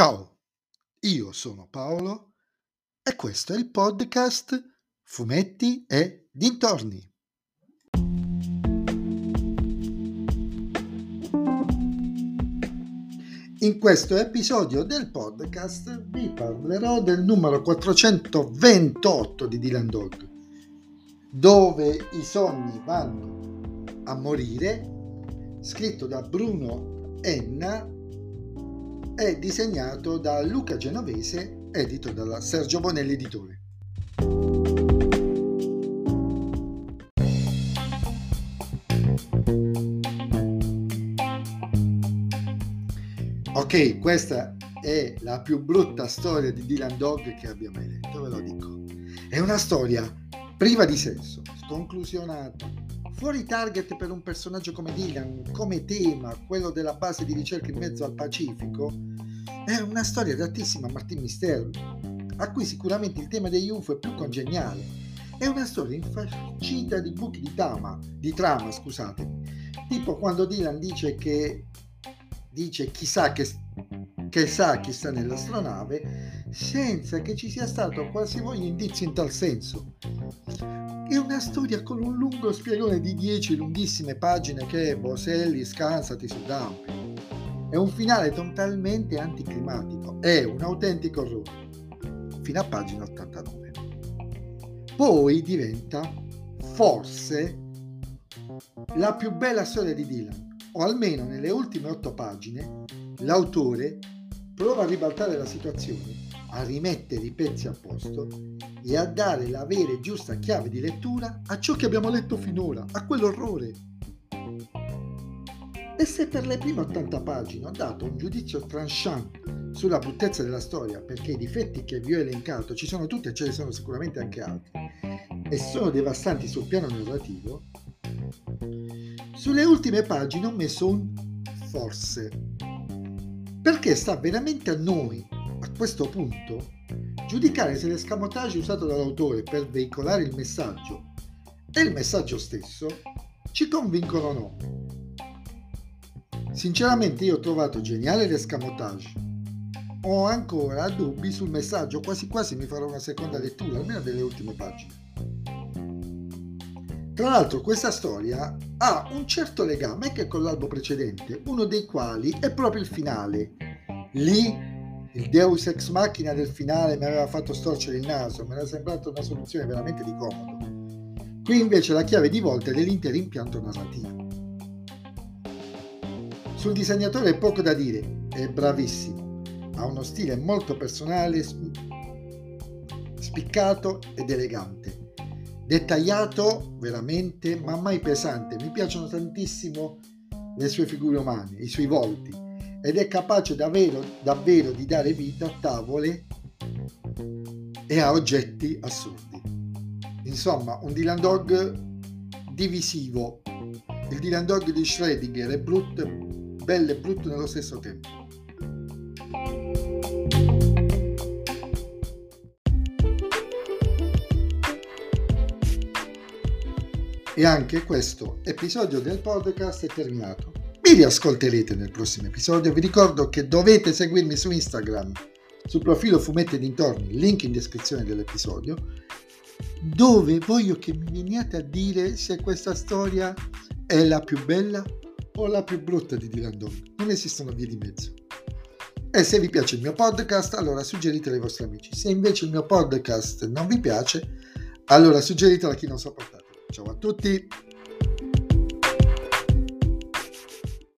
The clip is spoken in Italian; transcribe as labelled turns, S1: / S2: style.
S1: Ciao, io sono Paolo e questo è il podcast Fumetti e Dintorni. In questo episodio del podcast vi parlerò del numero 428 di Dylan Dog, dove i sogni vanno a morire, scritto da Bruno Enna e disegnato da Luca Genovese, edito da Sergio Bonelli Editore. Ok, questa è la più brutta storia di Dylan Dog che abbia mai letto, ve lo dico. È una storia priva di senso, sconclusionata, fuori target per un personaggio come Dylan, come tema, quello della base di ricerca in mezzo al Pacifico, è una storia adattissima a Martin Mistero, a cui sicuramente il tema degli UFO è più congeniale. È una storia infarcita di buchi di trama, di trama, scusate. Tipo quando Dylan dice che dice chissà che, che sa chi sta nell'astronave senza che ci sia stato qualsivoglia indizio in tal senso. È una storia con un lungo spiegone di 10 lunghissime pagine che Boselli scansati su Dampi. È un finale totalmente anticlimatico, è un autentico orrore, fino a pagina 89. Poi diventa, forse, la più bella storia di Dylan o almeno nelle ultime otto pagine, l'autore prova a ribaltare la situazione, a rimettere i pezzi a posto e a dare la vera e giusta chiave di lettura a ciò che abbiamo letto finora, a quell'orrore. E se per le prime 80 pagine ho dato un giudizio tranchant sulla bruttezza della storia, perché i difetti che vi ho elencato ci sono tutti e ce ne sono sicuramente anche altri, e sono devastanti sul piano narrativo, sulle ultime pagine ho messo un forse, perché sta veramente a noi, a questo punto, giudicare se l'escamotage usato dall'autore per veicolare il messaggio e il messaggio stesso ci convincono o no. Sinceramente io ho trovato geniale l'escamotage. Ho ancora dubbi sul messaggio, quasi quasi mi farò una seconda lettura, almeno delle ultime pagine. Tra l'altro questa storia ha un certo legame anche con l'albo precedente, uno dei quali è proprio il finale. Lì il Deus ex machina del finale mi aveva fatto storcere il naso, mi era sembrata una soluzione veramente di comodo. Qui invece la chiave di volta è dell'intero impianto narrativo. Sul disegnatore è poco da dire, è bravissimo, ha uno stile molto personale, spiccato ed elegante dettagliato veramente, ma mai pesante. Mi piacciono tantissimo le sue figure umane, i suoi volti, ed è capace davvero, davvero di dare vita a tavole e a oggetti assurdi. Insomma, un Dylan Dog divisivo. Il Dylan Dog di Schrödinger è brutto, bello e brutto nello stesso tempo. E anche questo episodio del podcast è terminato. Mi riascolterete nel prossimo episodio. Vi ricordo che dovete seguirmi su Instagram, sul profilo Fumetti Dintorni, link in descrizione dell'episodio, dove voglio che mi veniate a dire se questa storia è la più bella o la più brutta di Dylan Dog. Non esistono vie di mezzo. E se vi piace il mio podcast, allora suggeritelo ai vostri amici. Se invece il mio podcast non vi piace, allora suggeritelo a chi non sopportate. Ciao a tutti!